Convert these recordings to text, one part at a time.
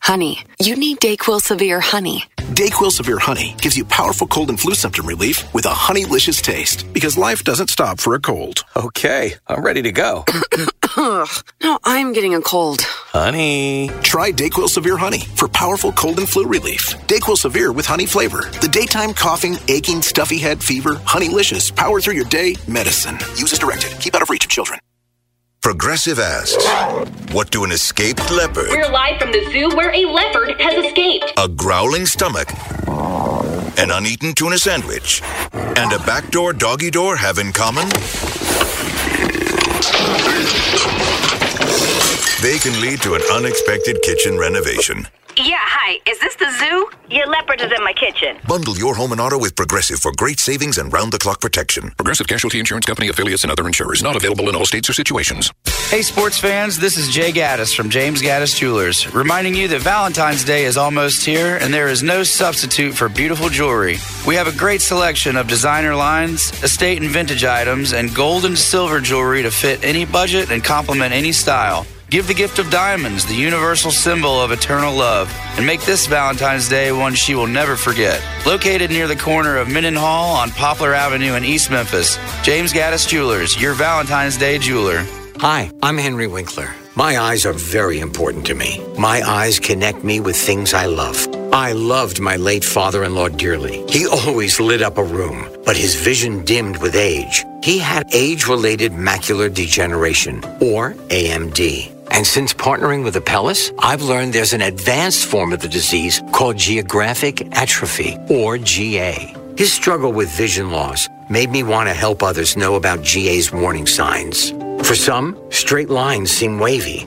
Honey, you need Dayquil Severe Honey. Dayquil Severe Honey gives you powerful cold and flu symptom relief with a honeylicious taste because life doesn't stop for a cold. Okay, I'm ready to go. no, I'm getting a cold. Honey. Try Dayquil Severe Honey for powerful cold and flu relief. Dayquil Severe with honey flavor. The daytime coughing, aching, stuffy head, fever, honeylicious, power through your day medicine. Use as directed. Keep out of reach of children. Progressive asks, what do an escaped leopard, We're live from the zoo where a leopard has escaped. a growling stomach, an uneaten tuna sandwich, and a backdoor doggy door have in common? They can lead to an unexpected kitchen renovation. Yeah, hi. Is this the zoo? Your leopard is in my kitchen. Bundle your home and auto with Progressive for great savings and round the clock protection. Progressive Casualty Insurance Company affiliates and other insurers. Not available in all states or situations. Hey, sports fans, this is Jay Gaddis from James Gaddis Jewelers, reminding you that Valentine's Day is almost here and there is no substitute for beautiful jewelry. We have a great selection of designer lines, estate and vintage items, and gold and silver jewelry to fit any budget and complement any style. Give the gift of diamonds, the universal symbol of eternal love, and make this Valentine's Day one she will never forget. Located near the corner of Mendenhall on Poplar Avenue in East Memphis, James Gaddis Jewelers, your Valentine's Day jeweler. Hi, I'm Henry Winkler. My eyes are very important to me. My eyes connect me with things I love. I loved my late father in law dearly. He always lit up a room, but his vision dimmed with age. He had age related macular degeneration, or AMD. And since partnering with Apellis, I've learned there's an advanced form of the disease called geographic atrophy, or GA. His struggle with vision loss made me want to help others know about GA's warning signs. For some, straight lines seem wavy,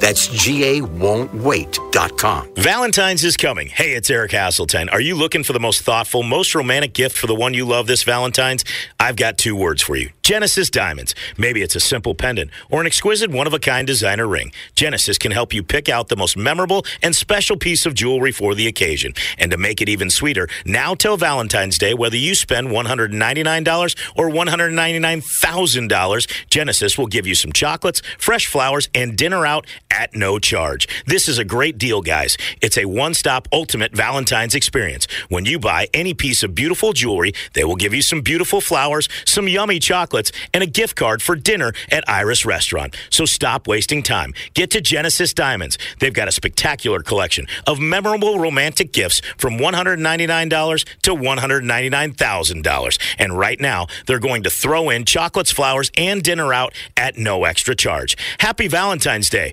That's GAWon'tWait.com. Valentine's is coming. Hey, it's Eric Hasseltine. Are you looking for the most thoughtful, most romantic gift for the one you love this Valentine's? I've got two words for you Genesis Diamonds. Maybe it's a simple pendant or an exquisite one of a kind designer ring. Genesis can help you pick out the most memorable and special piece of jewelry for the occasion. And to make it even sweeter, now till Valentine's Day, whether you spend $199 or $199,000, Genesis will give you some chocolates, fresh flowers, and dinner out at no charge. This is a great deal, guys. It's a one stop ultimate Valentine's experience. When you buy any piece of beautiful jewelry, they will give you some beautiful flowers, some yummy chocolates, and a gift card for dinner at Iris Restaurant. So stop wasting time. Get to Genesis Diamonds. They've got a spectacular collection of memorable romantic gifts from $199 to $199,000. And right now, they're going to throw in chocolates, flowers, and dinner out at no extra charge. Happy Valentine's Day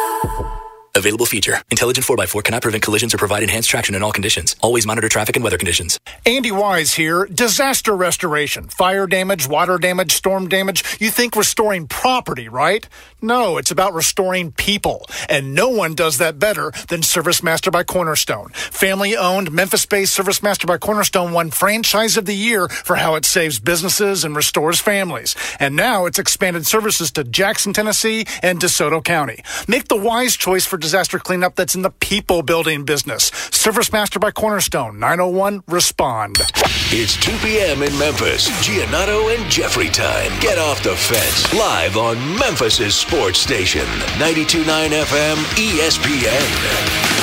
Available feature. Intelligent 4x4 cannot prevent collisions or provide enhanced traction in all conditions. Always monitor traffic and weather conditions. Andy Wise here. Disaster restoration. Fire damage, water damage, storm damage. You think restoring property, right? No, it's about restoring people. And no one does that better than Service Master by Cornerstone. Family owned, Memphis based Service Master by Cornerstone won Franchise of the Year for how it saves businesses and restores families. And now it's expanded services to Jackson, Tennessee and DeSoto County. Make the wise choice for disaster cleanup that's in the people building business. Service Master by Cornerstone, 901 Respond. It's 2 p.m. in Memphis. Giannato and Jeffrey time. Get off the fence. Live on Memphis's sports station, 92.9 FM ESPN.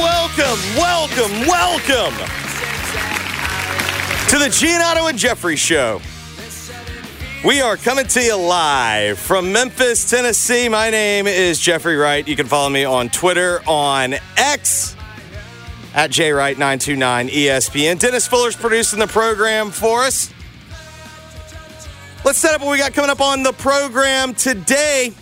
Welcome, welcome, welcome to the Giannato and Jeffrey Show. We are coming to you live from Memphis, Tennessee. My name is Jeffrey Wright. You can follow me on Twitter, on X, at JWright929 ESPN. Dennis Fuller's producing the program for us. Let's set up what we got coming up on the program today.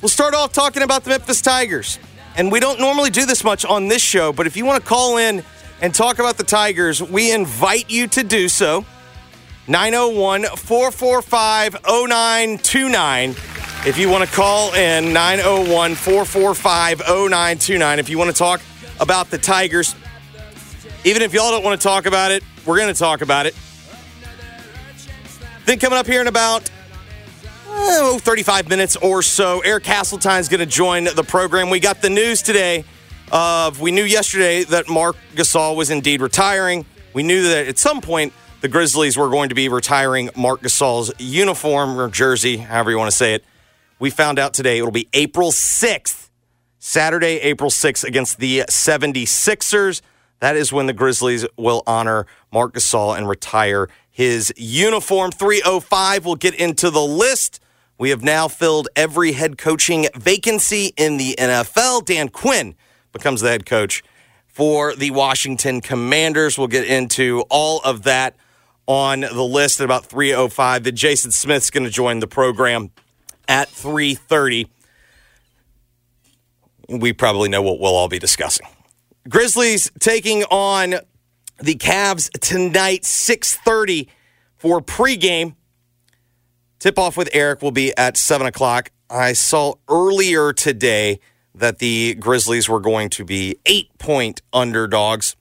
We'll start off talking about the Memphis Tigers. And we don't normally do this much on this show, but if you want to call in and talk about the Tigers, we invite you to do so. 901 445 0929. If you want to call in, 901 445 0929. If you want to talk about the Tigers, even if y'all don't want to talk about it, we're going to talk about it. Then coming up here in about oh, 35 minutes or so, Eric Hasseltine's going to join the program. We got the news today of, we knew yesterday that Marc Gasol was indeed retiring. We knew that at some point the Grizzlies were going to be retiring Marc Gasol's uniform or jersey, however you want to say it. We found out today it'll be April 6th, Saturday, April 6th against the 76ers. That is when the Grizzlies will honor Marc Gasol and retire his uniform. 305 will get into the list. We have now filled every head coaching vacancy in the NFL. Dan Quinn becomes the head coach for the Washington Commanders. We'll get into all of that on the list at about 305. Then Jason Smith's going to join the program at 330. We probably know what we'll all be discussing. Grizzlies taking on the Cavs tonight, 630 for pregame. Tip off with Eric will be at 7 o'clock. I saw earlier today that the Grizzlies were going to be eight point underdogs.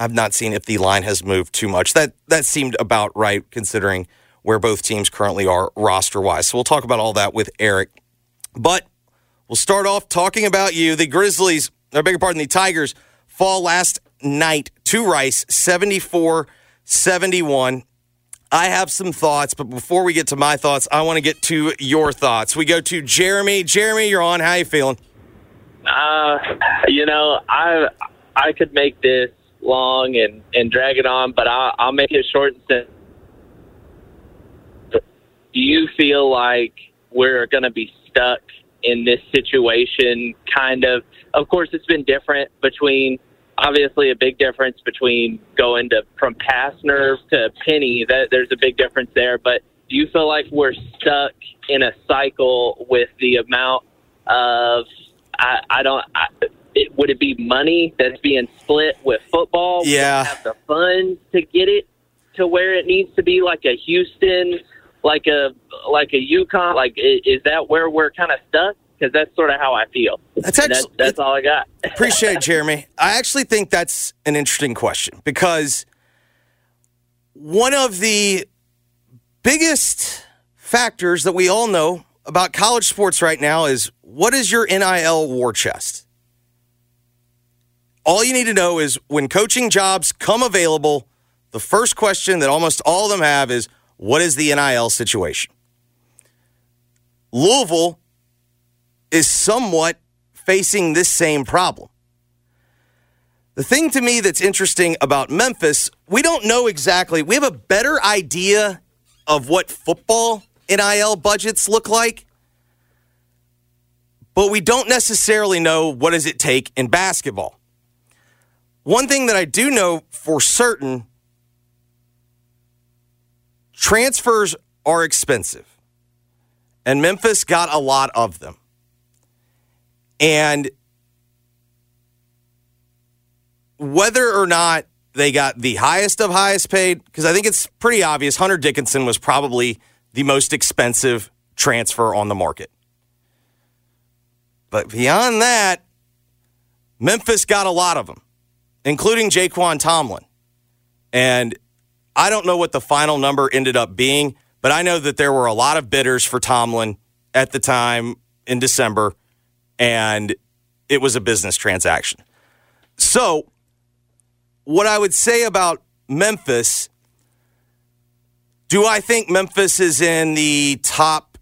I've not seen if the line has moved too much. That that seemed about right considering where both teams currently are roster wise. So we'll talk about all that with Eric. But we'll start off talking about you. The Grizzlies, or bigger pardon, the Tigers fall last night to Rice 74 71. I have some thoughts, but before we get to my thoughts, I want to get to your thoughts. We go to Jeremy. Jeremy, you're on. How you feeling? Uh, you know, I I could make this long and and drag it on, but I'll, I'll make it short and simple. Do you feel like we're going to be stuck in this situation? Kind of. Of course, it's been different between obviously a big difference between going to from Pastner to Penny. That there's a big difference there. But do you feel like we're stuck in a cycle with the amount of I, I don't. I, it, would it be money that's being split with football? Yeah, have the funds to get it to where it needs to be, like a Houston, like a like a UConn. Like, is, is that where we're kind of stuck? because that's sort of how I feel. That's actually, that's, that's all I got. appreciate it, Jeremy. I actually think that's an interesting question because one of the biggest factors that we all know about college sports right now is what is your NIL war chest? All you need to know is when coaching jobs come available, the first question that almost all of them have is what is the NIL situation? Louisville is somewhat facing this same problem. The thing to me that's interesting about Memphis, we don't know exactly. We have a better idea of what football NIL budgets look like, but we don't necessarily know what does it take in basketball. One thing that I do know for certain, transfers are expensive, and Memphis got a lot of them. And whether or not they got the highest of highest paid, because I think it's pretty obvious Hunter Dickinson was probably the most expensive transfer on the market. But beyond that, Memphis got a lot of them, including Nae'Qwan Tomlin. And I don't know what the final number ended up being, but I know that there were a lot of bidders for Tomlin at the time in December, and it was a business transaction. So, what I would say about Memphis, do I think Memphis is in the top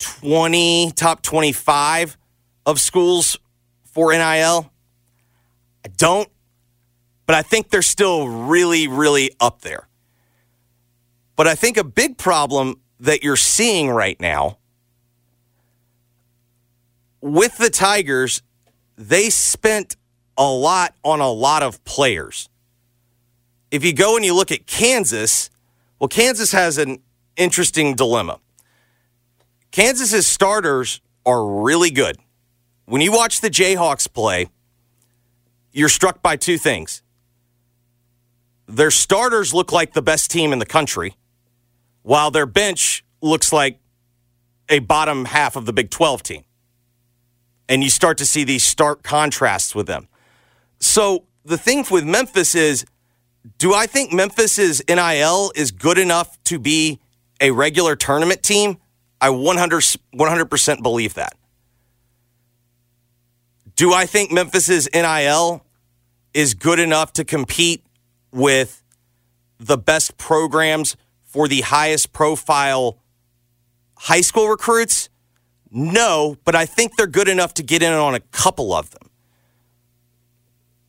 20, top 25 of schools for NIL? I don't, but I think they're still really, really up there. But I think a big problem that you're seeing right now with the Tigers, they spent a lot on a lot of players. If you go and you look at Kansas, well, Kansas has an interesting dilemma. Kansas's starters are really good. When you watch the Jayhawks play, you're struck by two things. Their starters look like the best team in the country, while their bench looks like a bottom half of the Big 12 team. And you start to see these stark contrasts with them. So the thing with Memphis is do I think Memphis's NIL is good enough to be a regular tournament team? I 100, 100% believe that. Do I think Memphis's NIL is good enough to compete with the best programs for the highest profile high school recruits? No, but I think they're good enough to get in on a couple of them.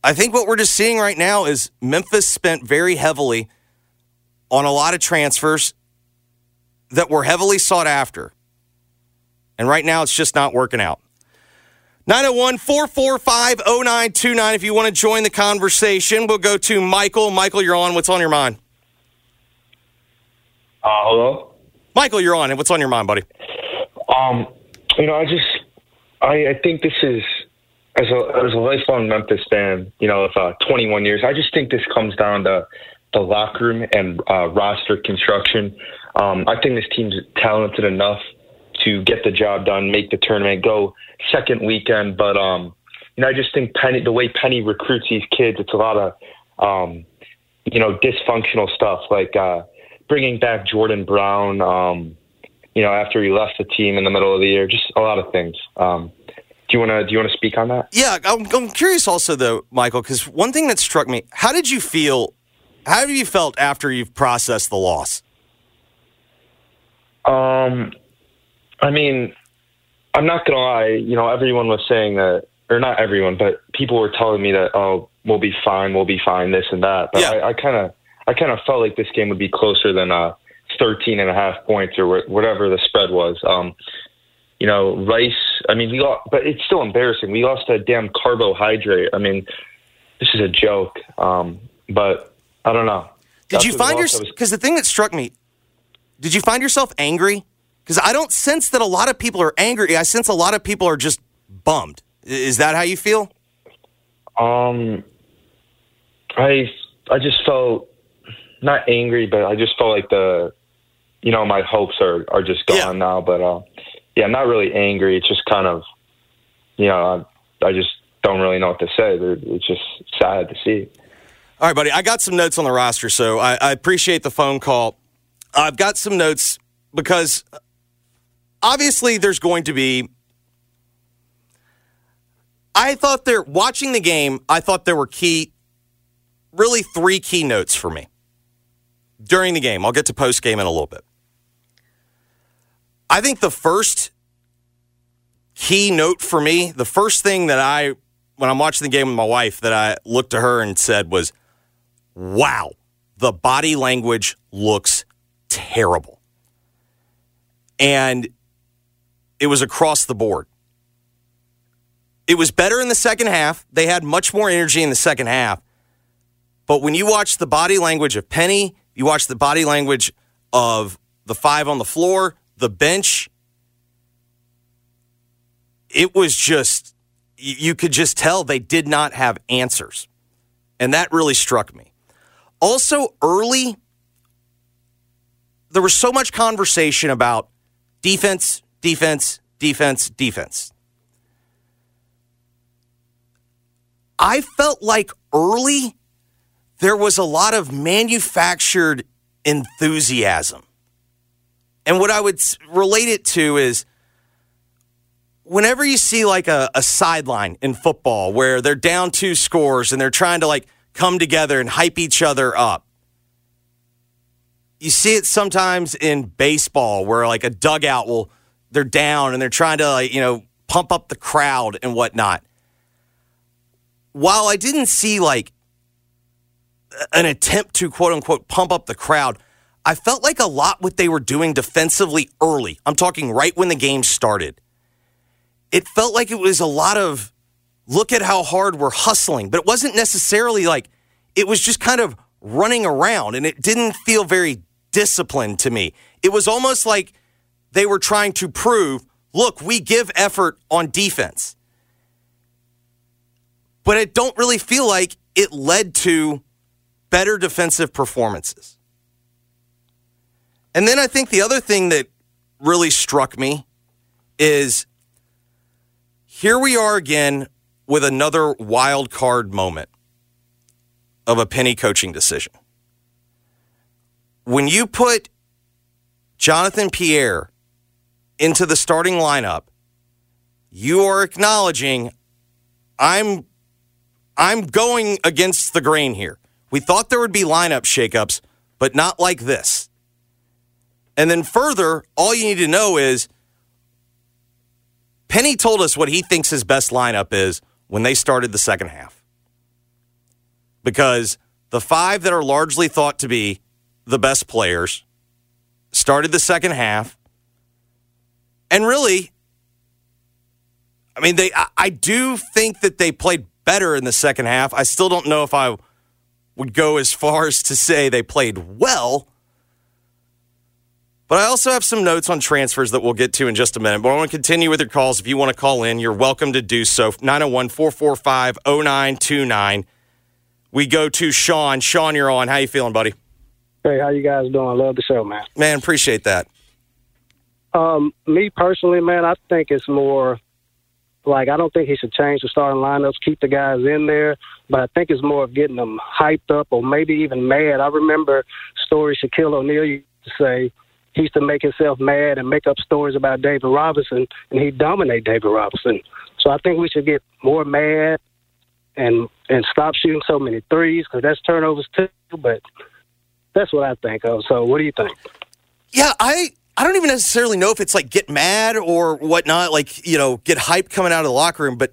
I think what we're just seeing right now is Memphis spent very heavily on a lot of transfers that were heavily sought after. And right now it's just not working out. 901 445 0929. If you want to join the conversation, we'll go to Michael. Michael, you're on. What's on your mind? Uh, hello? Michael, you're on. And what's on your mind, buddy? Um, you know, I just, I, I think this is, as a, as a lifelong Memphis fan, you know, of uh, 21 years, I just think this comes down to the locker room and uh, roster construction. Um, I think this team's talented enough to get the job done, make the tournament, go second weekend. But um, you know, I just think Penny, the way Penny recruits these kids, it's a lot of um, you know dysfunctional stuff like uh, bringing back Jordan Brown. Um, you know, after he left the team in the middle of the year, just a lot of things. Um, do you want to do you want to speak on that? Yeah, I'm, I'm curious also though, Michael, because one thing that struck me: how did you feel? How have you felt after you've processed the loss? Um, I mean, I'm not gonna lie. You know, everyone was saying that, or not everyone, but people were telling me that, oh, we'll be fine, we'll be fine, this and that. But Yeah. I kind of, I kind of felt like this game would be closer than uh, 13 and a half points or wh- whatever the spread was. Um, you know, Rice. I mean, we lost, but it's still embarrassing. We lost a damn carbohydrate. I mean, this is a joke. Um, but I don't know. Did After you find yourself? Because the thing that struck me, did you find yourself angry? Because I don't sense that a lot of people are angry. I sense a lot of people are just bummed. Is that how you feel? Um, I I just felt not angry, but I just felt like the, you know, my hopes are are just gone now. But uh, yeah, I'm not really angry. It's just kind of, you know, I, I just don't really know what to say. It's just sad to see. All right, buddy. I got some notes on the roster, so I, I appreciate the phone call. I've got some notes because obviously there's going to be. I thought there, watching the game, I thought there were key, really three key notes for me during the game. I'll get to post game in a little bit. I think the first key note for me, the first thing that I, when I'm watching the game with my wife, that I looked to her and said was, wow, the body language looks terrible. And it was across the board. It was better in the second half. They had much more energy in the second half. But when you watch the body language of Penny, you watch the body language of the five on the floor, the bench. It was just, you could just tell they did not have answers. And that really struck me. Also, early, there was so much conversation about defense, defense, defense, defense. I felt like early there was a lot of manufactured enthusiasm. And what I would relate it to is whenever you see like a, a sideline in football where they're down two scores and they're trying to like come together and hype each other up. You see it sometimes in baseball where like a dugout will they're down and they're trying to like, you know, pump up the crowd and whatnot. While I didn't see like an attempt to quote unquote pump up the crowd, I felt like a lot what they were doing defensively early. I'm talking right when the game started. It felt like it was a lot of look at how hard we're hustling, but it wasn't necessarily like it was just kind of running around and it didn't feel very disciplined to me. It was almost like they were trying to prove, look, we give effort on defense. But I don't really feel like it led to better defensive performances. And then I think the other thing that really struck me is here we are again with another wild card moment of a penny coaching decision. When you put Jonathan Pierre into the starting lineup, you are acknowledging I'm I'm going against the grain here. We thought there would be lineup shakeups, but not like this. And then further, all you need to know is Penny told us what he thinks his best lineup is when they started the second half. Because the five that are largely thought to be the best players started the second half. And really, I mean, they I, I do think that they played better in the second half. I still don't know if I would go as far as to say they played well. But I also have some notes on transfers that we'll get to in just a minute. But I want to continue with your calls. If you want to call in, you're welcome to do so. 901 445 0929. We go to Sean. Sean, you're on. How you feeling, buddy? Hey, how you guys doing? I love the show, man. Man, appreciate that. Um, me personally, man, I think it's more like I don't think he should change the starting lineups, keep the guys in there, but I think it's more of getting them hyped up or maybe even mad. I remember story Shaquille O'Neal used to say he used to make himself mad and make up stories about David Robinson, and he'd dominate David Robinson. So I think we should get more mad and and stop shooting so many threes because that's turnovers too. But that's what I think of. So what do you think? Yeah, I I don't even necessarily know if it's like get mad or whatnot, like, you know, get hype coming out of the locker room. But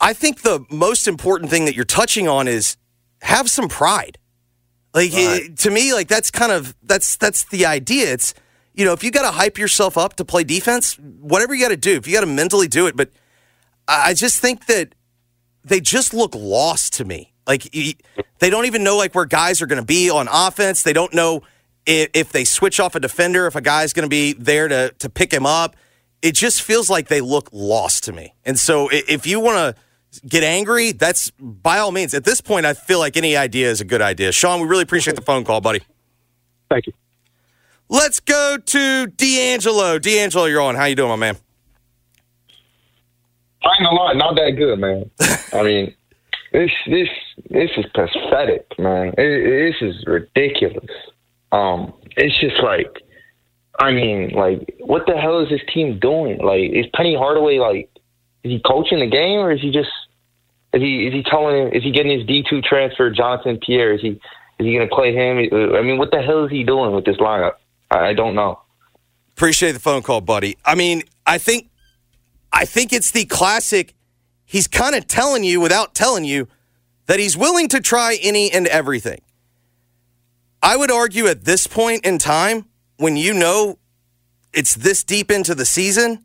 I think the most important thing that you're touching on is have some pride. Like eh, right. it, to me, like that's kind of that's that's the idea. It's you know, if you got to hype yourself up to play defense, whatever you got to do, if you got to mentally do it. But I just think that they just look lost to me. Like they don't even know like where guys are going to be on offense. They don't know if, if they switch off a defender, if a guy's going to be there to to pick him up. It just feels like they look lost to me. And so if you want to get angry, that's by all means. At this point, I feel like any idea is a good idea. Sean, we really appreciate the phone call, buddy. Thank you. Let's go to D'Angelo. D'Angelo, you're on. How you doing, my man? I ain't gonna lie, not that good, man. I mean, this this this is pathetic, man. It, this is ridiculous. Um, it's just like, I mean, like, what the hell is this team doing? Like, is Penny Hardaway like, is he coaching the game or is he just, is he is he telling is he getting his D two transfer, Jonathan Pierre? Is he is he going to play him? I mean, what the hell is he doing with this lineup? I, I don't know. Appreciate the phone call, buddy. I mean, I think, I think it's the classic. He's kind of telling you without telling you that he's willing to try any and everything. I would argue at this point in time, when you know it's this deep into the season,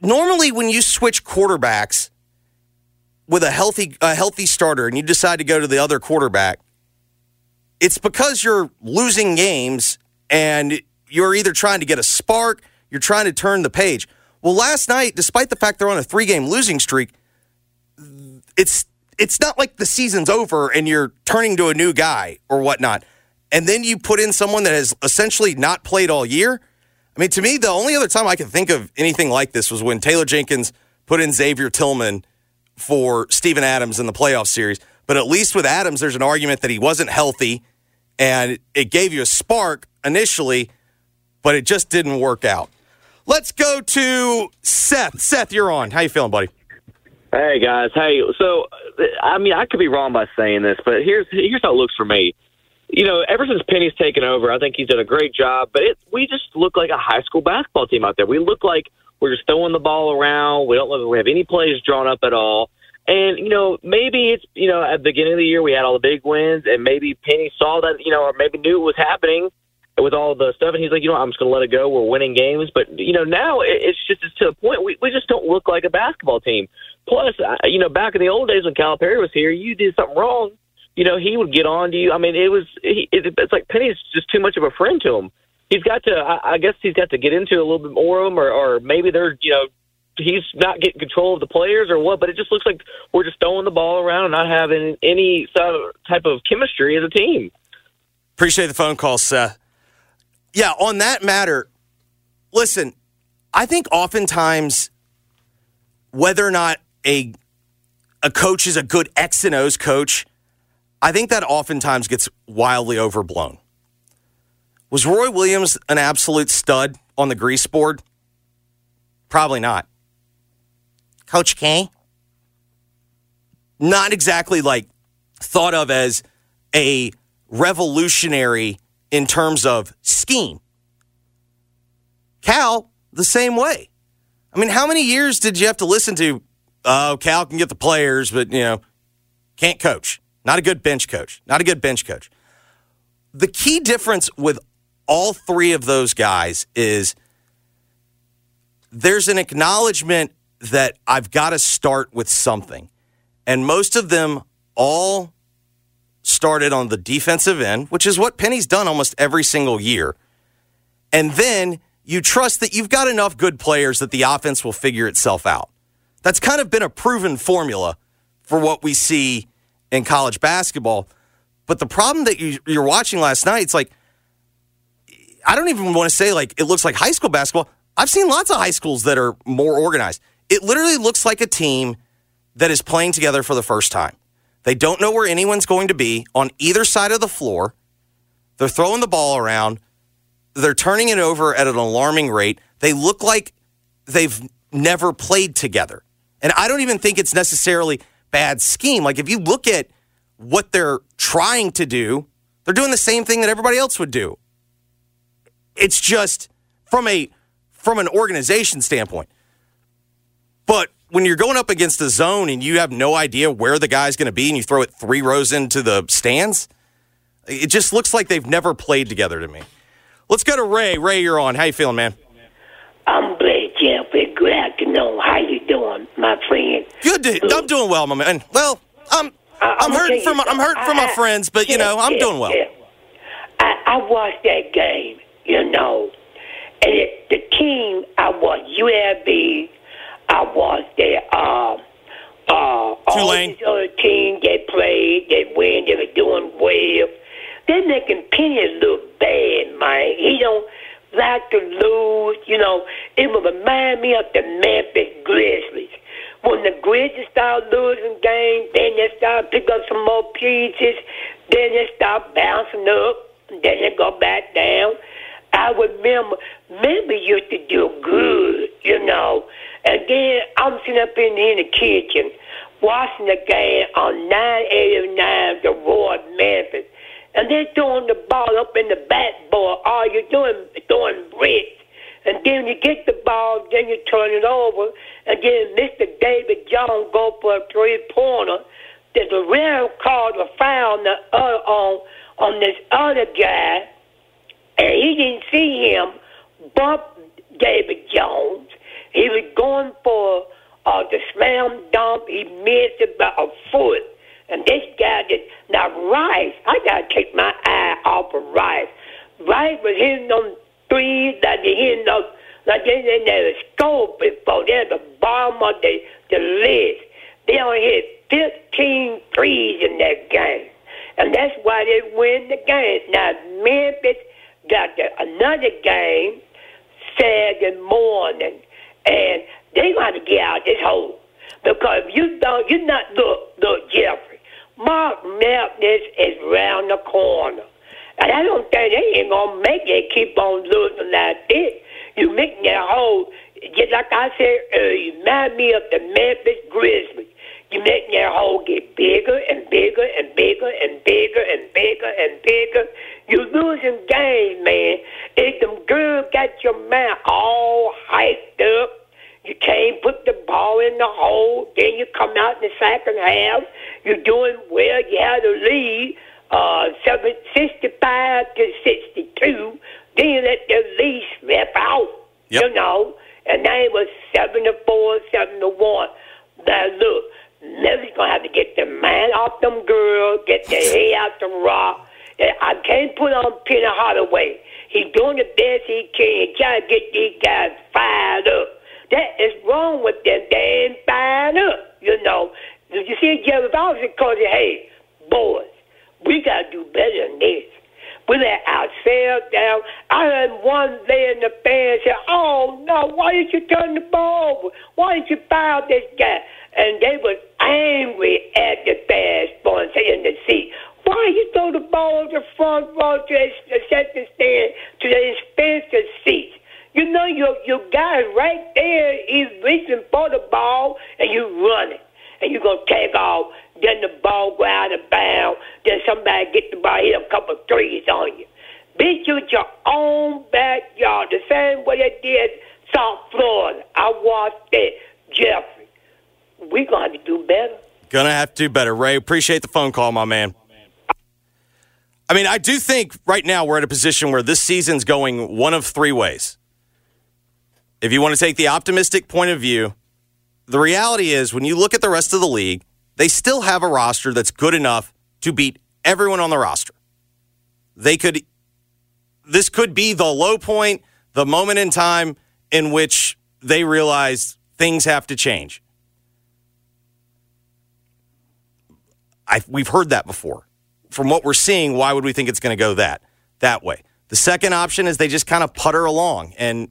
normally when you switch quarterbacks with a healthy a healthy starter and you decide to go to the other quarterback, it's because you're losing games and you're either trying to get a spark, you're trying to turn the page. Well, last night, despite the fact they're on a three game losing streak, it's it's not like the season's over and you're turning to a new guy or whatnot. And then you put in someone that has essentially not played all year. I mean, to me, the only other time I can think of anything like this was when Taylor Jenkins put in Xavier Tillman for Steven Adams in the playoff series. But at least with Adams, there's an argument that he wasn't healthy and it gave you a spark initially, but it just didn't work out. Let's go to Seth. Seth, you're on. How you feeling, buddy? Hey guys, hey. So, I mean, I could be wrong by saying this, but here's here's how it looks for me. You know, ever since Penny's taken over, I think he's done a great job. But it, we just look like a high school basketball team out there. We look like we're just throwing the ball around. We don't we have any plays drawn up at all. And you know, maybe it's you know at the beginning of the year we had all the big wins, and maybe Penny saw that you know, or maybe knew it was happening with all the stuff, and he's like, you know, I'm just going to let it go. We're winning games, but you know, now it's just it's to the point we we just don't look like a basketball team. Plus, you know, back in the old days when Calipari was here, you did something wrong, you know, he would get on to you. I mean, it was he, it, it's like Penny's just too much of a friend to him. He's got to, I, I guess, he's got to get into a little bit more of them, or, or maybe they're, you know, he's not getting control of the players or what. But it just looks like we're just throwing the ball around and not having any type of chemistry as a team. Appreciate the phone call, Seth. Yeah, on that matter, listen, I think oftentimes whether or not a a coach is a good X and O's coach, I think that oftentimes gets wildly overblown. Was Roy Williams an absolute stud on the grease board? Probably not. Coach K? Not exactly like thought of as a revolutionary in terms of scheme. Cal, the same way. I mean, how many years did you have to listen to? Oh, Cal can get the players, but, you know, can't coach. Not a good bench coach. Not a good bench coach. The key difference with all three of those guys is there's an acknowledgement that I've got to start with something. And most of them all started on the defensive end, which is what Penny's done almost every single year. And then you trust that you've got enough good players that the offense will figure itself out. That's kind of been a proven formula for what we see in college basketball. But the problem that you, you're watching last night, it's like, I don't even want to say like it looks like high school basketball. I've seen lots of high schools that are more organized. It literally looks like a team that is playing together for the first time. They don't know where anyone's going to be on either side of the floor. They're throwing the ball around. They're turning it over at an alarming rate. They look like they've never played together. And I don't even think it's necessarily bad scheme. Like if you look at what they're trying to do, they're doing the same thing that everybody else would do. It's just from a from an organization standpoint. But when you're going up against a zone and you have no idea where the guy's going to be and you throw it three rows into the stands, it just looks like they've never played together to me. Let's go to Ray. Ray, you're on. How you feeling, man? I'm great. Glad to know how my friend. Good. To, I'm doing well, my man. Well, I'm I'm, hurting from my, I'm hurting from my friends, but you know I'm doing well. I, I watched that game, you know, and it, the team I watched UAB I was there. Uh, uh, all these other teams they played, they win, they were doing well. They're making Penny look bad, man. He don't like to lose. You know, it would remind me of the Memphis Grizzlies. When the Grizzlies start losing games, then they start pick up some more pieces. Then they start bouncing up. Then they go back down. I remember, Memphis used to do good, you know. And then I'm sitting up in, in the kitchen watching the game on 989, the Roy Memphis. And they're throwing the ball up in the backboard. All you're doing throwing bricks. And then you get the ball, then you turn it over. And then Mr. David Jones go for a three-pointer. There's a rare call a foul on, the other, on, on this other guy. And he didn't see him bump David Jones. He was going for uh, the slam dunk. He missed it by a foot. And this guy did. Now, Rice, I got to take my eye Wright was hitting them threes that they hitting them like they didn't never scored before. They're the bottom of the, the list. They only hit 15 threes in that game. And that's why they win the game. Now, Memphis got the, another game Saturday morning, and they're going to get out this hole. Because if you don't, you not, look, look, Jeffrey, March Madness is round the corner. And I don't think they ain't to make it keep on losing like this. You make that hole, just like I said earlier, you remind me of the Memphis Grizzlies. You make that hole get bigger and bigger and bigger and bigger and bigger and bigger. You losing games, man. If them girls got your man all hyped up, you can't put the ball in the hole. Then you come out in the second half. You're doing well. You had a lead, uh, 65 to 62. Then let the lead slip out, Yep. you know. And it was 7 to 4, 7 to 1. Now, look, going to have to get the man off them girls, get the head out the rock. I can't put on Penny Holloway. He's doing the best he can, trying to get these guys fired up. That is wrong with them. They ain't fired up, you know. Did you see Jerry Bowser because, hey, boys, we got to do better than this. We let ourselves down. I heard one there in the fan say, oh, no, why didn't you turn the ball over? Why didn't you foul this guy? And they was angry at the fast boy saying the seat. Why you throw the ball to the front row to the second stand to the expensive seats? You know your your guy right there, he's reaching for the ball and you run it. And you're gonna take off, then the ball go out of bounds, then somebody get the ball, hit a couple threes on you. Beat you at your own backyard, the same way they did South Florida. I watched it, Jeffrey. We're have to do better. Gonna have to do better. Ray, appreciate the phone call, my man. I mean, I do think right now we're at a position where this season's going one of three ways. If you want to take the optimistic point of view, the reality is when you look at the rest of the league, they still have a roster that's good enough to beat everyone on the roster. They could, this could be the low point, the moment in time in which they realize things have to change. I, we've heard that before. From what we're seeing, why would we think it's going to go that that way? The second option is they just kind of putter along and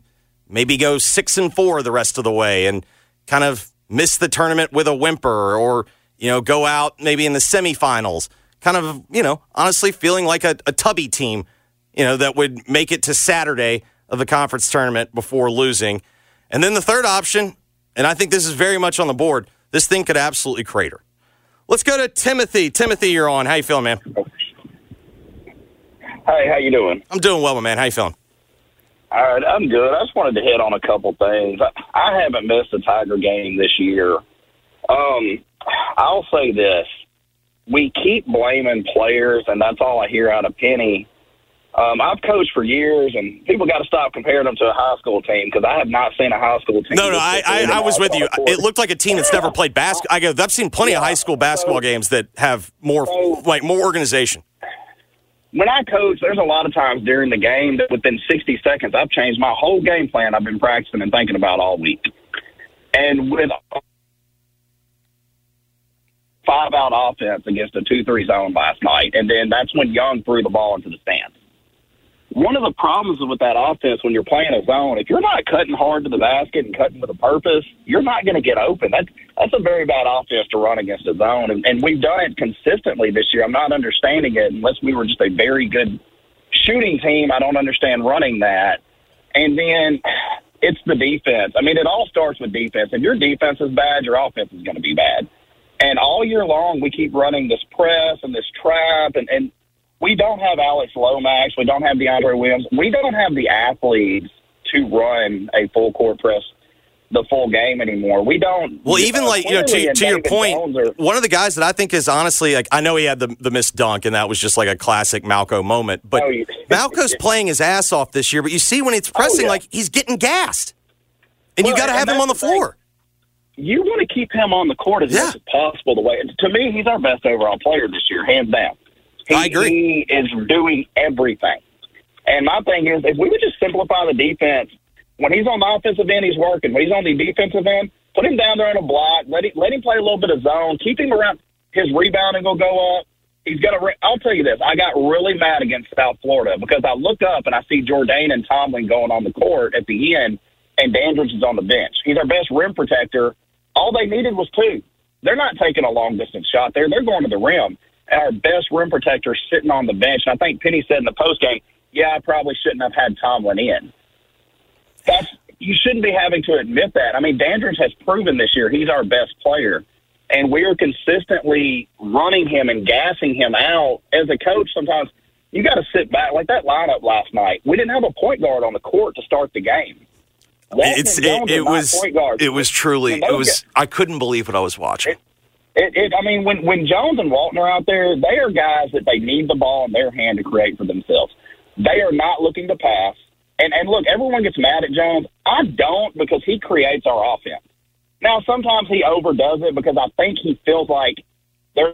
maybe go six and four the rest of the way and kind of miss the tournament with a whimper or you know go out maybe in the semifinals. Kind of you know honestly feeling like a, a tubby team, you know that would make it to Saturday of the conference tournament before losing. And then the third option, and I think this is very much on the board. This thing could absolutely crater. Let's go to Timothy. Timothy, you're on. How you feeling, man? Hey, how you doing? I'm doing well, my man. How you feeling? All right, I'm good. I just wanted to hit on a couple things. I, I haven't missed a Tiger game this year. Um, I'll say this: we keep blaming players, and that's all I hear out of Penny. Um, I've coached for years, and people got to stop comparing them to a high school team because I have not seen a high school team. No, no, I, I, I was with you. court. It looked like a team that's never played basketball. I go, I've seen plenty of high school basketball games that have more, like more organization. when I coach, there's a lot of times during the game that within 60 seconds, I've changed my whole game plan I've been practicing and thinking about all week. And with five out offense against a 2 3 zone last night, and then that's when Young threw the ball into the stands. One of the problems with that offense when you're playing a zone, if you're not cutting hard to the basket and cutting with a purpose, you're not going to get open. That's that's a very bad offense to run against a zone, and, and we've done it consistently this year. I'm not understanding it unless we were just a very good shooting team. I don't understand running that. And then it's the defense. I mean, it all starts with defense. If your defense is bad, your offense is going to be bad. And all year long, we keep running this press and this trap, and, and we don't have Alex Lomax. We don't have DeAndre Williams. We don't have the athletes to run a full court press the full game anymore. We don't. Well, even uh, like you know, to, to your point, are- one of the guys that I think is honestly like I know he had the the missed dunk and that was just like a classic Malco moment, but Malco's playing his ass off this year. But you see when it's pressing, yeah. like he's getting gassed, and you got to have him on the the floor. You want to keep him on the court as much as possible. The way to me, he's our best overall player this year, hands down. He, I agree. He is doing everything, And my thing is, if we would just simplify the defense, when he's on the offensive end, he's working. When he's on the defensive end, put him down there in a block, let him, let him play a little bit of zone, keep him around. His rebounding will go up. He's gonna. Re- I'll tell you this: I got really mad against South Florida because I look up and I see Jordan and Tomlin going on the court at the end, and Dandridge is on the bench. He's our best rim protector. All they needed was two. They're not taking a long distance shot there. They're going to the rim. Our best rim protector sitting on the bench. And I think Penny said in the post game, yeah, I probably shouldn't have had Tomlin in. That's you shouldn't be having to admit that. I mean, Dandridge has proven this year he's our best player, and we are consistently running him and gassing him out. As a coach, sometimes you got to sit back. Like that lineup last night, we didn't have a point guard on the court to start the game. Walton It's it, it was it was truly it was I couldn't believe what I was watching. It, it, I mean, when when Jones and Walton are out there, they are guys that they need the ball in their hand to create for themselves. They are not looking to pass. And and look, everyone gets mad at Jones. I don't because he creates our offense. Now, sometimes he overdoes it because I think he feels like they're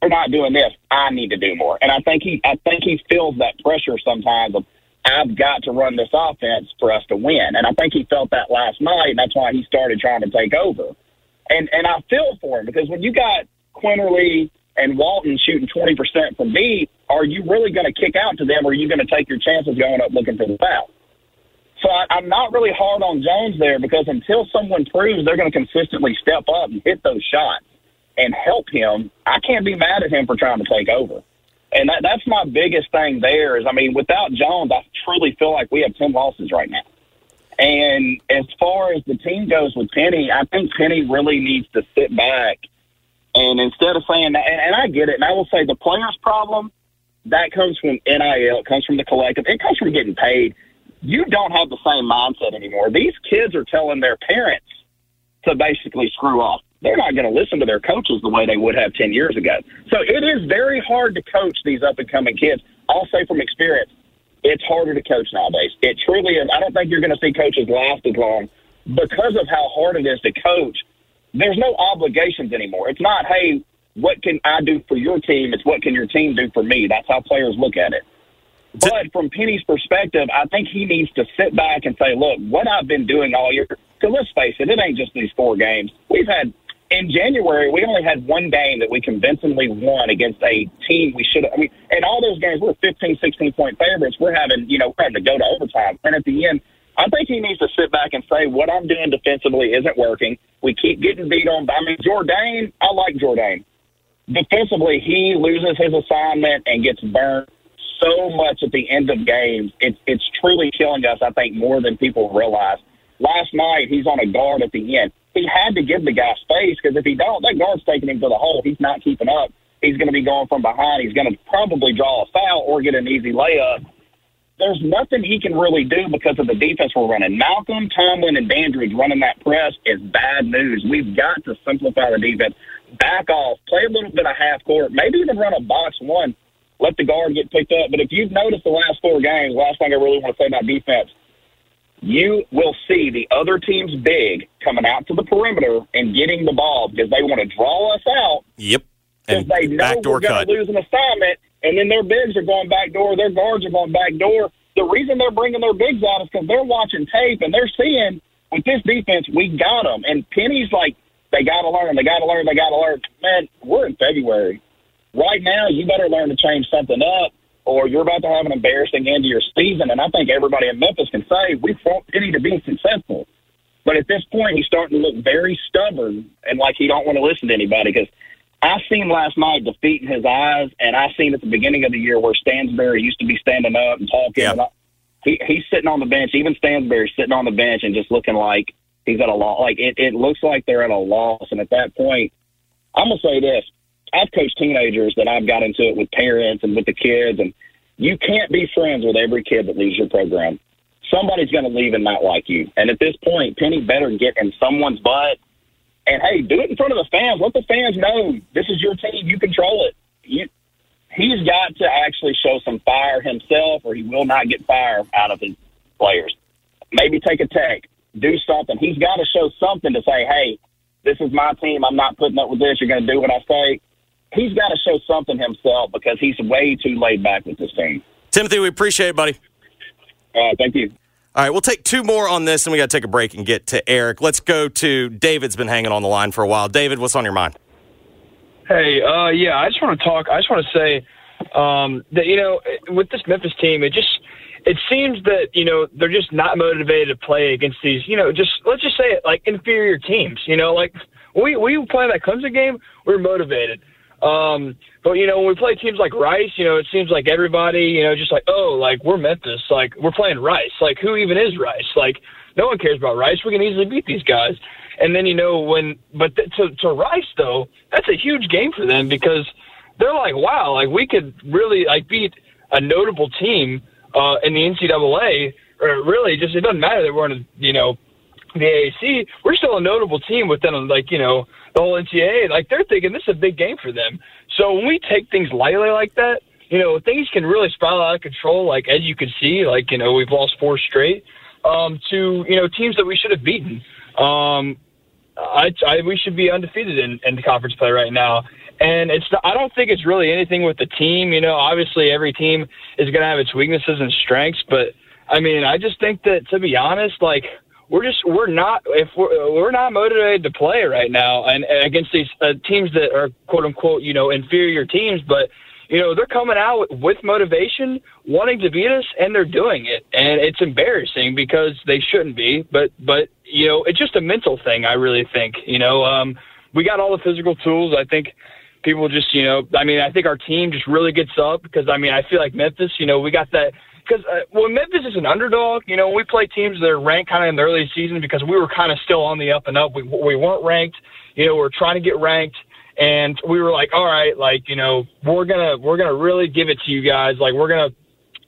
they're not doing this. I need to do more, and I think he I think he feels that pressure sometimes of I've got to run this offense for us to win, and I think he felt that last night, and that's why he started trying to take over. And and I feel for him because when you got Quinerly and Walton shooting twenty percent from deep, are you really going to kick out to them, or are you going to take your chances going up looking for the foul? So I, I'm not really hard on Jones there because until someone proves they're going to consistently step up and hit those shots and help him, I can't be mad at him for trying to take over. And that, that's my biggest thing there is, I mean, without Jones, I truly feel like we have 10 losses right now. And as far as the team goes with Penny, I think Penny really needs to sit back and instead of saying that, and, and I get it, and I will say the players' problem, that comes from NIL, it comes from the collective, it comes from getting paid. You don't have the same mindset anymore. These kids are telling their parents to basically screw off. They're not going to listen to their coaches the way they would have 10 years ago. So it is very hard to coach these up and coming kids. I'll say from experience, it's harder to coach nowadays. It truly is. I don't think you're going to see coaches last as long because of how hard it is to coach. There's no obligations anymore. It's not, hey, what can I do for your team? It's what can your team do for me? That's how players look at it. But from Penny's perspective, I think he needs to sit back and say, look, what I've been doing all year, because let's face it, it ain't just these four games. We've had, in January, we only had one game that we convincingly won against a team we should have, I mean, in all those games, we're 15, 16 point favorites. We're having, you know, we're having to go to overtime. And at the end, I think he needs to sit back and say, what I'm doing defensively isn't working. We keep getting beat on. I mean, Jourdain, I like Jourdain. Defensively, he loses his assignment and gets burned so much at the end of games. It's it's truly killing us. I think more than people realize. Last night, he's on a guard at the end. He had to give the guy space because if he don't, that guard's taking him to the hole. He's not keeping up. He's going to be going from behind. He's going to probably draw a foul or get an easy layup. There's nothing he can really do because of the defense we're running. Malcolm, Tomlin, and Dandridge running that press is bad news. We've got to simplify the defense. Back off. Play a little bit of half court. Maybe even run a box one let the guard get picked up. But if you've noticed the last four games, last thing I really want to say about defense, you will see the other team's big coming out to the perimeter and getting the ball because they want to draw us out Yep. because And they know backdoor we're going to lose an assignment, and then their bigs are going back door, their guards are going back door. The reason they're bringing their bigs out is because they're watching tape and they're seeing with this defense we got them. And Penny's like, they got to learn, they got to learn, they got to learn. Man, we're in February. Right now, you better learn to change something up, or you're about to have an embarrassing end to your season. And I think everybody in Memphis can say we want Penny to be successful. But at this point, he's starting to look very stubborn and like he don't want to listen to anybody because I seen last night defeat in his eyes, and I seen at the beginning of the year where Stansberry used to be standing up and talking. And I, he he's sitting on the bench. Even Stansberry sitting on the bench and just looking like he's at a loss. Like it, it looks like they're at a loss. And at that point, I'm gonna say this: I've coached teenagers that I've got into it with parents and with the kids, and you can't be friends with every kid that leaves your program. Somebody's going to leave and not like you. And at this point, Penny better get in someone's butt. And hey, do it in front of the fans. Let the fans know this is your team. You control it. You, he's got to actually show some fire himself, or he will not get fire out of his players. Maybe take a tag, do something. He's got to show something to say, hey, this is my team. I'm not putting up with this. You're going to do what I say. He's got to show something himself because he's way too laid back with this team. Timothy, we appreciate it, buddy. Uh, thank you. All right, we'll take two more on this, and we got to take a break and get to Eric. Let's go to David's been hanging on the line for a while. David, what's on your mind? Hey, uh, yeah, I just want to talk. I just want to say um, that you know, with this Memphis team, it just it seems that you know they're just not motivated to play against these. You know, just let's just say it like inferior teams. You know, like we we play that Clemson game, we we're motivated. Um, but you know, when we play teams like Rice, you know, it seems like everybody, you know, just like, oh, like we're Memphis, like we're playing Rice. Like who even is Rice? Like no one cares about Rice. We can easily beat these guys. And then you know when, but th- to to Rice though, that's a huge game for them because they're like, wow, like we could really like beat a notable team uh, in the NCAA. Or really, just it doesn't matter that we're in, a, you know, the AAC. We're still a notable team within like you know the whole NCAA. Like they're thinking this is a big game for them. So when we take things lightly like that, you know, things can really spiral out of control. Like as you can see, like you know, we've lost four straight um, to you know teams that we should have beaten. Um, I, I we should be undefeated in, in the conference play right now. And it's I don't think it's really anything with the team. You know, obviously every team is going to have its weaknesses and strengths, but I mean, I just think that to be honest, like we're just we're not if we're we're not motivated to play right now and, and against these uh, teams that are quote unquote you know inferior teams but you know they're coming out with motivation wanting to beat us and they're doing it. And it's embarrassing because they shouldn't be but but you know it's just a mental thing i really think you know um we got all the physical tools. I think people just you know i mean i think our team just really gets up because i mean i feel like memphis you know we got that because uh, when Memphis is an underdog, you know, we play teams that are ranked kind of in the early season because we were kind of still on the up and up. We we weren't ranked, you know, we are trying to get ranked, and we were like, all right, like you know, we're gonna we're gonna really give it to you guys, like we're gonna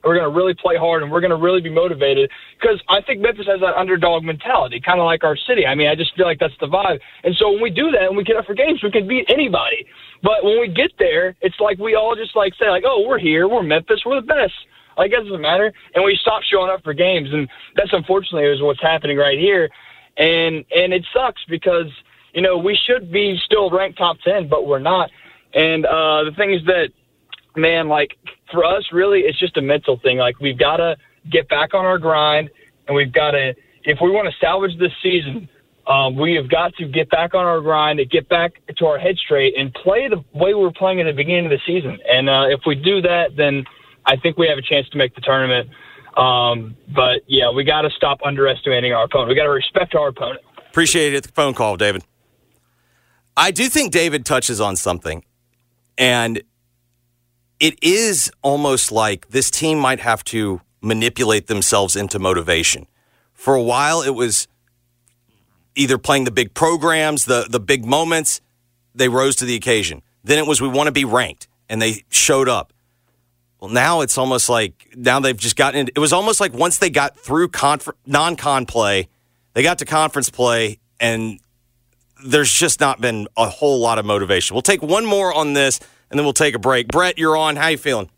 we're to really play hard and we're to really be motivated because I think Memphis has that underdog mentality, kind of like our city. I mean, I just feel like that's the vibe. And so when we do that and we get up for games, we can beat anybody. But when we get there, it's like we all just like say like, oh, we're here, we're Memphis, we're the best. Like it doesn't matter, and we stop showing up for games, and that's unfortunately is what's happening right here, and and it sucks because you know we should be still ranked top ten, but we're not. And uh, the thing is that, man, like for us, really, it's just a mental thing. Like we've got to get back on our grind, and we've got to, if we want to salvage this season, um, we have got to get back on our grind and get back to our head straight and play the way we were playing at the beginning of the season. And uh, if we do that, then I think we have a chance to make the tournament. Um, but yeah, we got to stop underestimating our opponent. We got to respect our opponent. Appreciate it. The phone call, David. I do think David touches on something, and it is almost like this team might have to manipulate themselves into motivation. For a while, it was either playing the big programs, the the big moments. They rose to the occasion. Then it was we want to be ranked, and they showed up. Well, now it's almost like now they've just gotten. Into, It was almost like once they got through confer- non-con play, they got to conference play, and there's just not been a whole lot of motivation. We'll take one more on this, and then we'll take a break. Brett, you're on. How you feeling?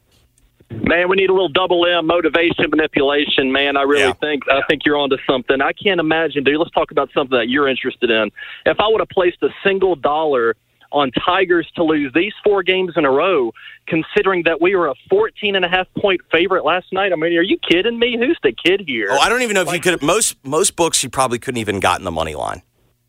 Man, we need a little double M motivation manipulation, man. I really yeah. think I think you're onto something. I can't imagine, dude. Let's talk about something that you're interested in. If I would have placed a single dollar on Tigers to lose these four games in a row, considering that we were a 14 and a half point favorite last night. I mean, are you kidding me? Who's the kid here? Oh, I don't even know if like, you could. Most most books you probably couldn't even gotten the money line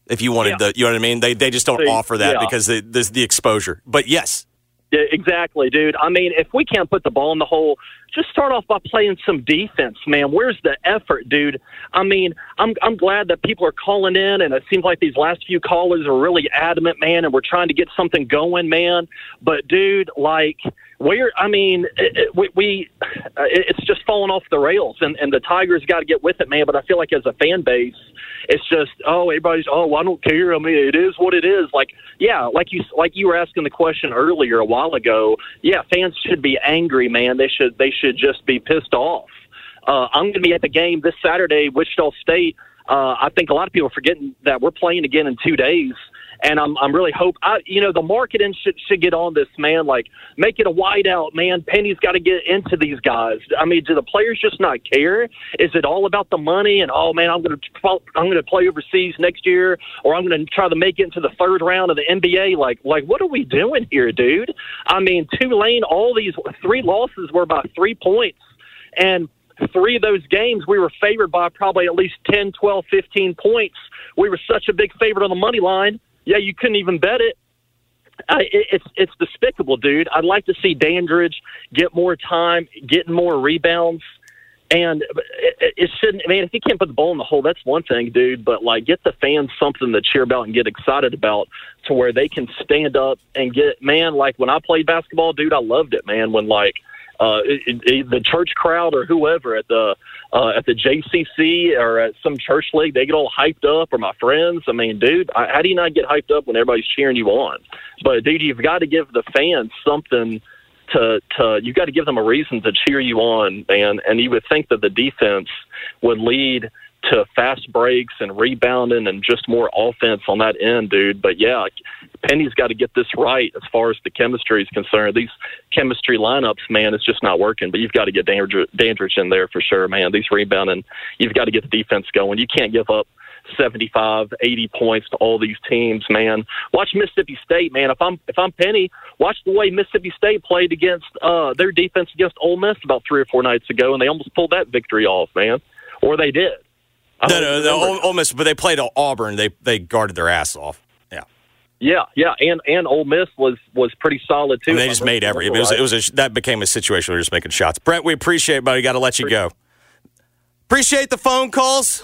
if you wanted yeah. the. You know what I mean? They they just don't See, offer that yeah. because the, there's the exposure. But yes, yeah, exactly, dude. I mean, if we can't put the ball in the hole, just start off by playing some defense, man. Where's the effort, dude? I mean, I'm I'm glad that people are calling in, and it seems like these last few callers are really adamant, man, and we're trying to get something going, man. But, dude, like we're i mean it, it, we, we it's just falling off the rails and and the tigers got to get with it man but i feel like as a fan base it's just oh everybody's oh i don't care i mean it is what it is. Like yeah like you like you were asking the question earlier a while ago yeah fans should be angry man they should they should just be pissed off. Uh i'm going to be at the game this saturday wichita state. Uh i think a lot of people are forgetting that we're playing again in two days and I'm I'm really hope I you know the marketing should should get on this man. Like make it a whiteout man. Penny's got to get into these guys. I mean do the players just not care? Is it all about the money and oh man I'm gonna I'm gonna play overseas next year or I'm gonna try to make it into the third round of the NBA like like what are we doing here dude? I mean Tulane all these three losses were by three points. And three of those games we were favored by probably at least 10 12 15 points. We were such a big favorite on the money line yeah, you couldn't even bet it. Uh, it, it's it's despicable, dude. I'd like to see Dandridge get more time, getting more rebounds, and it, it shouldn't. I mean, if he can't put the ball in the hole, that's one thing, dude. But like, get the fans something to cheer about and get excited about, to where they can stand up and get. Man, like when I played basketball, dude, I loved it, man. When like uh, it, it, the church crowd or whoever at the uh, at the JCC or at some church league, they get all hyped up. Or my friends, I mean, dude, I, how do you not get hyped up when everybody's cheering you on? But dude, you've got to give the fans something to to you've got to give them a reason to cheer you on, man. And you would think that the defense would lead to fast breaks and rebounding and just more offense on that end, dude. But yeah, Penny's got to get this right as far as the chemistry is concerned. These chemistry lineups, man, it's just not working. But you've got to get Dandridge in there for sure, man. These rebounding, you've got to get the defense going. You can't give up 75, 80 points to all these teams, man. Watch Mississippi State, man. If I'm if I'm Penny, watch the way Mississippi State played against uh their defense against Ole Miss about three or four nights ago, and they almost pulled that victory off, man. Or they did. No, no, no, Ole, Ole Miss, but they played Auburn. They they guarded their ass off. Yeah, yeah, yeah, and and Ole Miss was was pretty solid too. And they just made every. It was it was a, that became a situation where you're just making shots. Brent, we appreciate, it, but we got to let you go. Appreciate the phone calls.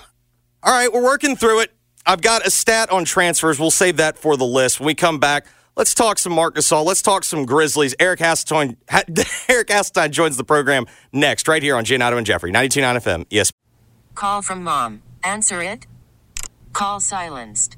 All right, we're working through it. I've got a stat on transfers. We'll save that for the list when we come back. Let's talk some Marc Gasol. Let's talk some Grizzlies. Eric Hasseltine, Eric Hasseltine joins the program next, right here on Giannotto and Jeffrey, 92.9 FM. Yes. Call from mom. Answer it. Call silenced.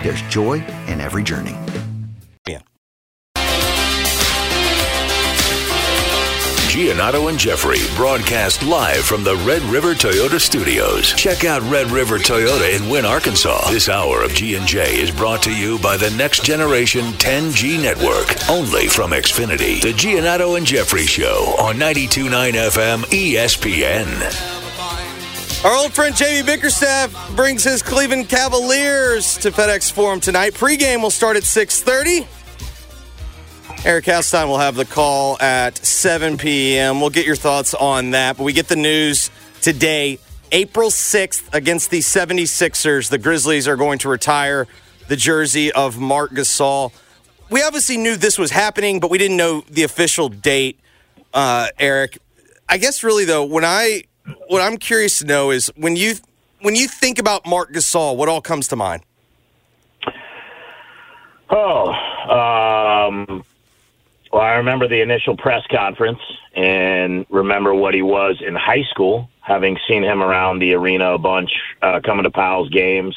there's joy in every journey. Giannotto and Jeffrey broadcast live from the Red River Toyota Studios. Check out Red River Toyota in Wynne, Arkansas. This hour of G&J is brought to you by the next generation 10G network, only from Xfinity. The Giannotto and Jeffrey Show on 92.9 FM ESPN. Our old friend J.B. Bickerstaff brings his Cleveland Cavaliers to FedEx Forum tonight. Pre-game will start at 630. Eric Hasseltine will have the call at 7 p.m. We'll get your thoughts on that. But we get the news today, April 6th, against the 76ers. The Grizzlies are going to retire the jersey of Marc Gasol. we obviously knew this was happening, but we didn't know the official date. Uh, Eric, I guess really though, when I what I'm curious to know is when you when you think about Marc Gasol, what all comes to mind? Oh, um, well, I remember the initial press conference and remember what he was in high school, having seen him around the arena a bunch, uh, coming to Pau's games.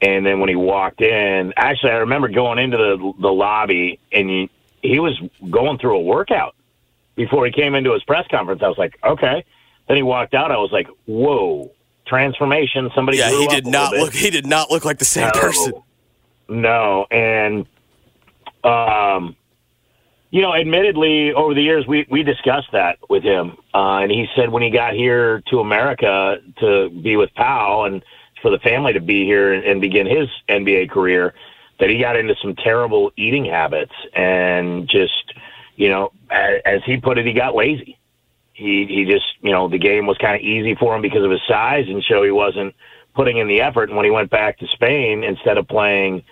And then when he walked in, actually, I remember going into the the lobby and he, he was going through a workout before he came into his press conference. I was like, okay. Then he walked out. I was like, whoa, transformation. Somebody. Yeah, he did not look. He did not look like the same No. person. No, and um, you know, admittedly, over the years we we discussed that with him, uh, and he said when he got here to America to be with Pau and for the family to be here and, begin his NBA career, that he got into some terrible eating habits and just, you know, as, as he put it, he got lazy. He he just, you know, the game was kind of easy for him because of his size, and so he wasn't putting in the effort. And when he went back to Spain, instead of playing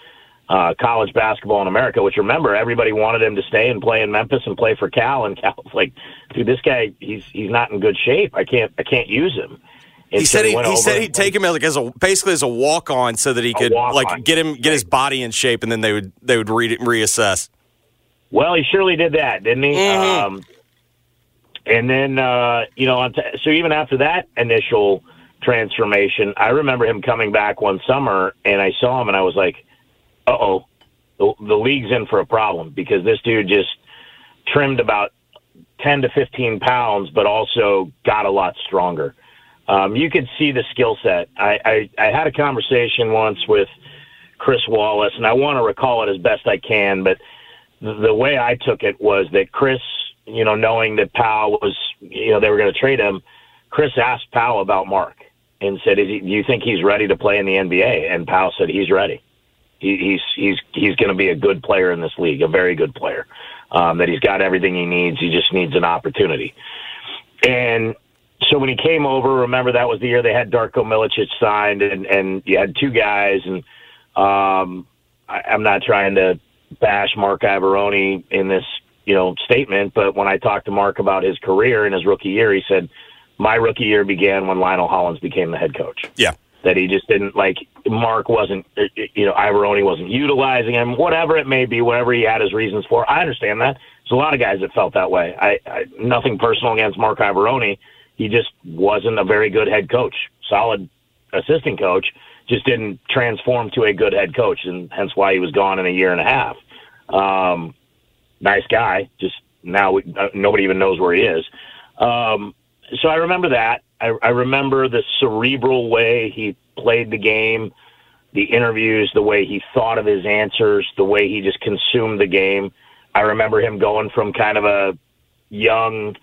uh, college basketball in America, which remember everybody wanted him to stay and play in Memphis and play for Cal, and Cal was like, dude, this guy, he's he's not in good shape. I can't I can't use him. And He so said he, went he said he'd take him as like as a basically as a walk on so that he could walk-on. like get him get his body in shape and then they would they would re- reassess. Well, he surely did that, didn't he? Mhm. Um, and then, uh, you know, so even after that initial transformation, I remember him coming back one summer, and I saw him, and I was like, "Uh oh, the, the league's in for a problem because this dude just trimmed about ten to fifteen pounds, but also got a lot stronger." Um, you could see the skill set. I, I, I had a conversation once with Chris Wallace, and I want to recall it as best I can, but the way I took it was that Chris, you know, knowing that Pau was, you know, they were going to trade him, Chris asked Pau about Mark and said, Is he, "Do you think he's ready to play in the NBA?" And Pau said, "He's ready. He, he's he's he's going to be a good player in this league, a very good player. Um, that he's got everything he needs. He just needs an opportunity." And so when he came over, remember that was the year they had Darko Milicic signed, and and you had two guys, and um, I, I'm not trying to bash Marc Iavaroni in this you know statement, but when I talked to Mark about his career in his rookie year, he said my rookie year began when Lionel Hollins became the head coach. Yeah. That he just didn't like. Mark wasn't, uh, you know, Iavaroni wasn't utilizing him. Whatever it may be, whatever he had his reasons for, I understand that. There's a lot of guys that felt that way. I, I nothing personal against Mark Iavaroni. He just wasn't a very good head coach. Solid assistant coach, just didn't transform to a good head coach, and hence why he was gone in a year and a half. Um, nice guy, just now we, uh, nobody even knows where he is. Um, so I remember that. I, I remember the cerebral way he played the game, the interviews, the way he thought of his answers, the way he just consumed the game. I remember him going from kind of a young,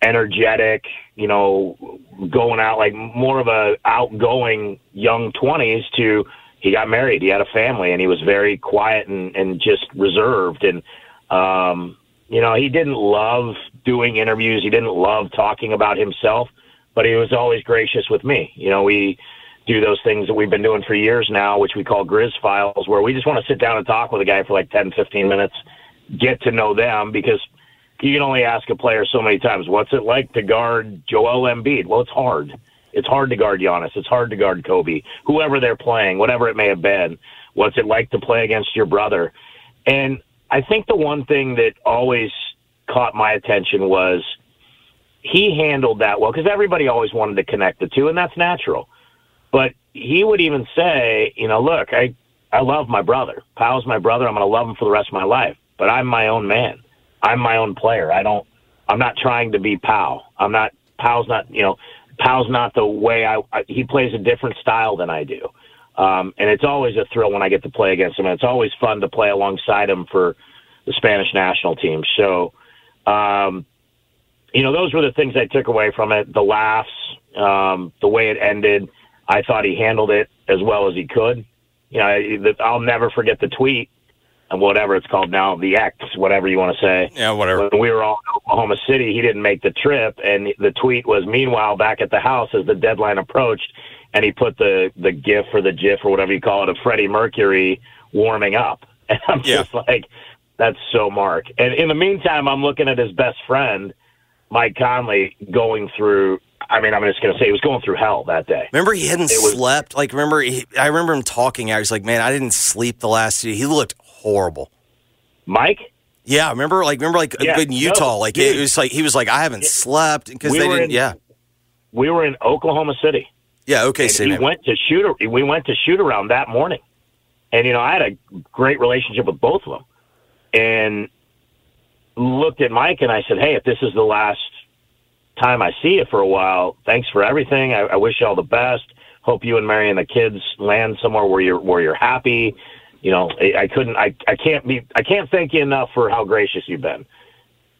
energetic, you know, going out like more of a outgoing young twenties to he got married, he had a family, and he was very quiet and, and just reserved. And um, you know, he didn't love doing interviews. He didn't love talking about himself, but he was always gracious with me. You know, we do those things that we've been doing for years now, which we call Grizz Files, where we just want to sit down and talk with a guy for like 10, 15 minutes, get to know them because you can only ask a player so many times, what's it like to guard Joel Embiid? Well, it's hard. It's hard to guard Giannis. It's hard to guard Kobe, whoever they're playing, whatever it may have been. What's it like to play against your brother? And I think the one thing that always caught my attention was he handled that well because everybody always wanted to connect the two, and that's natural. But he would even say, you know, look, I I love my brother. Pau's my brother. I'm going to love him for the rest of my life. But I'm my own man. I'm my own player. I don't. I'm not trying to be Pau. I'm not. Pau's not. You know, Pau's not the way I. I he plays a different style than I do. Um, and it's always a thrill when I get to play against him. And it's always fun to play alongside him for the Spanish national team. So, um, you know, those were the things I took away from it. The laughs, um, the way it ended. I thought he handled it as well as he could. You know, I'll never forget the tweet and whatever it's called now, the X, whatever you want to say. Yeah, whatever. When we were all in Oklahoma City, he didn't make the trip, and the tweet was, "Meanwhile, back at the house as the deadline approached, and he put the the GIF or the GIF or whatever you call it of Freddie Mercury warming up." And I'm just like, That's so Mark. And in the meantime, I'm looking at his best friend, Mike Conley, going through. I mean, I'm just going to say he was going through hell that day. Remember, he hadn't It was- slept. Like, remember, he, I remember him talking. I was like, man, I didn't sleep the last two. He looked horrible. Mike? Yeah, remember, like, remember, like Yeah, in Utah, no, like dude. it was like he was like, I haven't slept because they didn't. in- yeah, We were in Oklahoma City. Yeah, okay, And so he went to shoot. We went to shoot around that morning, and you know I had a great relationship with both of them, and looked at Mike and I said, "Hey, if this is the last time I see you for a while, thanks for everything. I, I wish you all the best. Hope you and Mary and the kids land somewhere where you're where you're happy." You know, I, I couldn't, I, I can't be, I can't thank you enough for how gracious you've been.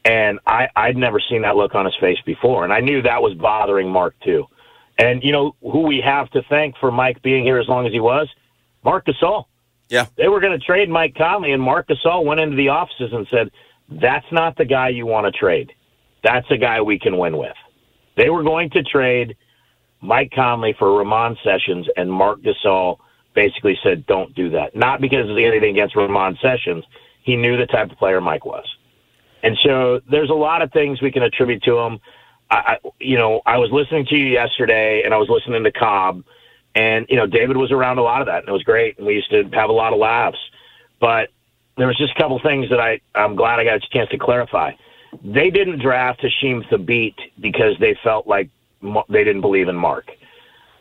And I, I'd never seen that look on his face before, and I knew that was bothering Mark too. And you know who we have to thank for Mike being here as long as he was? Marc Gasol. Yeah. They were going to trade Mike Conley, and Marc Gasol went into the offices and said, That's not the guy you want to trade. That's a guy we can win with. They were going to trade Mike Conley for Ramon Sessions, and Marc Gasol basically said, Don't do that. Not because of anything against Ramon Sessions. He knew the type of player Mike was. And so there's a lot of things we can attribute to him. I, you know, I was listening to you yesterday, and I was listening to Cobb, and you know, David was around a lot of that, and it was great, and we used to have a lot of laughs. But there was just a couple things that I I'm glad I got a chance to clarify. They didn't draft Hasheem Thabeet because they felt like they didn't believe in Mark.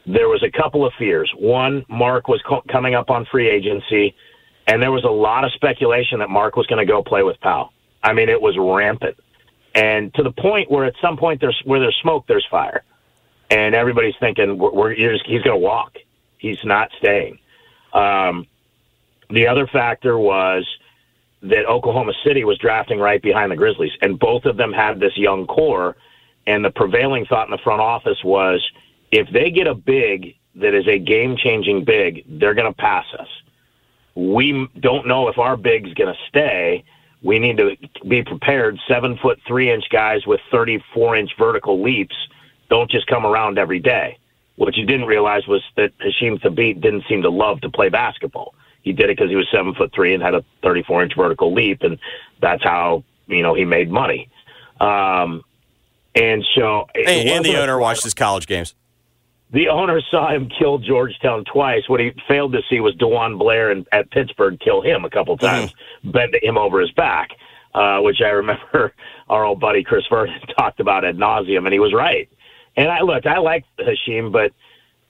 There was a couple of fears. One, Mark was co- coming up on free agency, and there was a lot of speculation that Mark was going to go play with Pau. I mean, it was rampant, and to the point where at some point there's where there's smoke, there's fire, and everybody's thinking we're, we're just, he's going to walk. He's not staying. Um, the other factor was that Oklahoma City was drafting right behind the Grizzlies, and both of them had this young core. And the prevailing thought in the front office was if they get a big that is a game changing big, they're going to pass us. We don't know if our big's going to stay. We need to be prepared. Seven foot three inch guys with 34 inch vertical leaps don't just come around every day. What you didn't realize was that Hasheem Thabeet didn't seem to love to play basketball. He did it because he was seven foot three and had a 34 inch vertical leap, and that's how you know he made money. Um, and so, and, and the owner watched his college games. The owner saw him kill Georgetown twice. What he failed to see was DeJuan Blair and, at Pittsburgh kill him a couple times, bend him over his back, uh, which I remember our old buddy Chris Vernon talked about ad nauseum, and he was right. And I look, I like Hasheem, but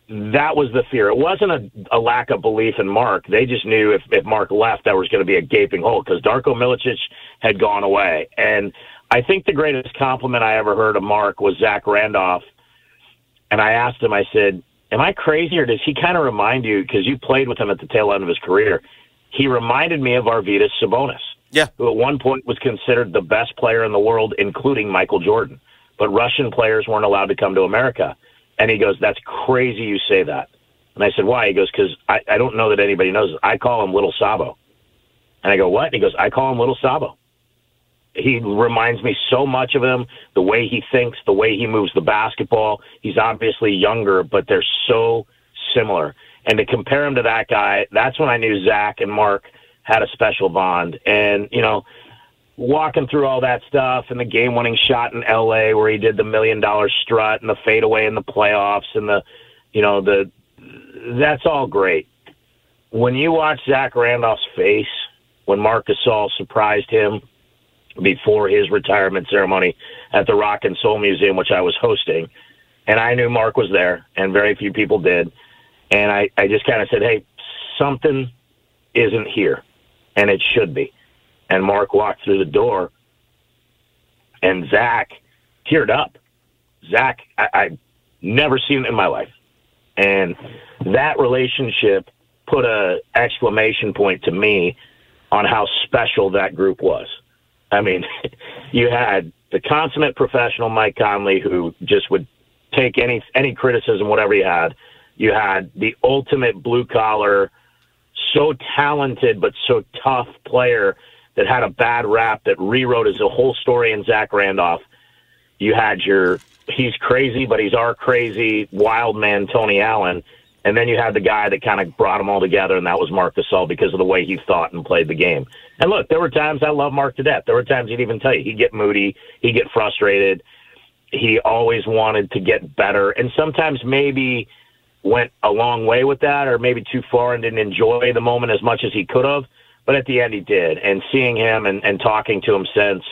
that was the fear. It wasn't a, a lack of belief in Mark. They just knew if, if Mark left, there was going to be a gaping hole because Darko Milicic had gone away. And I think the greatest compliment I ever heard of Mark was Zach Randolph and I asked him, I said, Am I crazy or does he kind of remind you, because you played with him at the tail end of his career, he reminded me of Arvydas Sabonis. Yeah. Who at one point was considered the best player in the world, including Michael Jordan. But Russian players weren't allowed to come to America. And he goes, That's crazy you say that. And I said, Why? He goes, Because I, I don't know that anybody knows. I call him Little Sabo. And I go, What? And he goes, I call him Little Sabo he reminds me so much of him the way he thinks the way he moves the basketball. He's obviously younger but they're so similar. And to compare him to that guy that's when i knew zach and mark had a special bond. And you know walking through all that stuff and the game winning shot in la where he did the million dollar strut and the fadeaway in the playoffs and the you know the that's all great. When you watch zach randolph's face when marc gasol surprised him before his retirement ceremony at the Rock and Soul Museum, which I was hosting. And I knew Mark was there, and very few people did. And I, I just kind of said, hey, something isn't here, and it should be. And Mark walked through the door, and Zach teared up. Zach, I, I've never seen it in my life. And that relationship put a exclamation point to me on how special that group was. I mean, you had the consummate professional Mike Conley who just would take any any criticism, whatever he had. You had the ultimate blue collar, so talented but so tough player that had a bad rap that rewrote his whole story in Zach Randolph. You had your he's crazy, but he's our crazy wild man Tony Allen, And then you had the guy that kind of brought them all together, and that was Marc Gasol because of the way he thought and played the game. And look, there were times I love Mark to death. There were times he'd even tell you he'd get moody, he'd get frustrated. He always wanted to get better, and sometimes maybe went a long way with that, or maybe too far and didn't enjoy the moment as much as he could have. But at the end, he did. And seeing him and, and talking to him since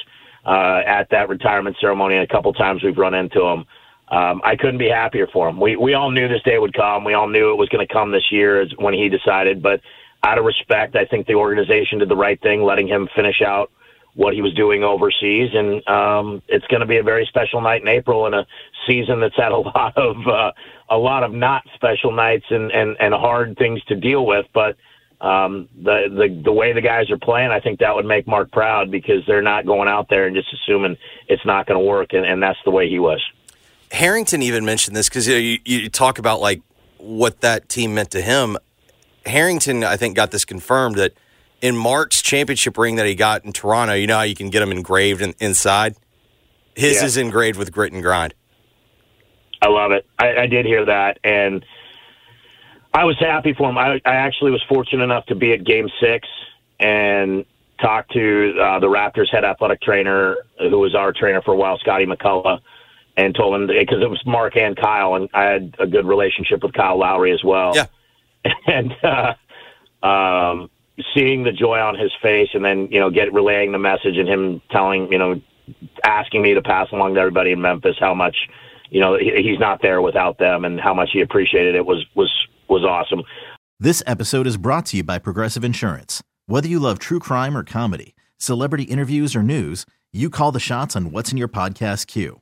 uh, at that retirement ceremony, and a couple times we've run into him um, I couldn't be happier for him. We we all knew this day would come. We all knew it was going to come this year when he decided. But out of respect, I think the organization did the right thing, letting him finish out what he was doing overseas. And um, it's going to be a very special night in April in a season that's had a lot of uh, a lot of not special nights and and and hard things to deal with. But um, the the the way the guys are playing, I think that would make Mark proud because they're not going out there and just assuming it's not going to work, and, and that's the way he was. Harrington even mentioned this because you, know, you, you talk about like what that team meant to him. Harrington, I think, got this confirmed that in Mark's championship ring that he got in Toronto, you know how you can get them engraved in, inside? His yeah. is engraved with grit and grind. I love it. I, I did hear that, and I was happy for him. I, I actually was fortunate enough to be at Game Six and talk to uh, the Raptors head athletic trainer, who was our trainer for a while, Scotty McCullough and told him because it was Mark and Kyle, and I had a good relationship with Kyle Lowry as well. Yeah, and uh, um, seeing the joy on his face, and then you know, get relaying the message, and him telling you know, asking me to pass along to everybody in Memphis how much you know he, he's not there without them, and how much he appreciated it was was was awesome. This episode is brought to you by Progressive Insurance. Whether you love true crime or comedy, celebrity interviews or news, you call the shots on what's in your podcast queue.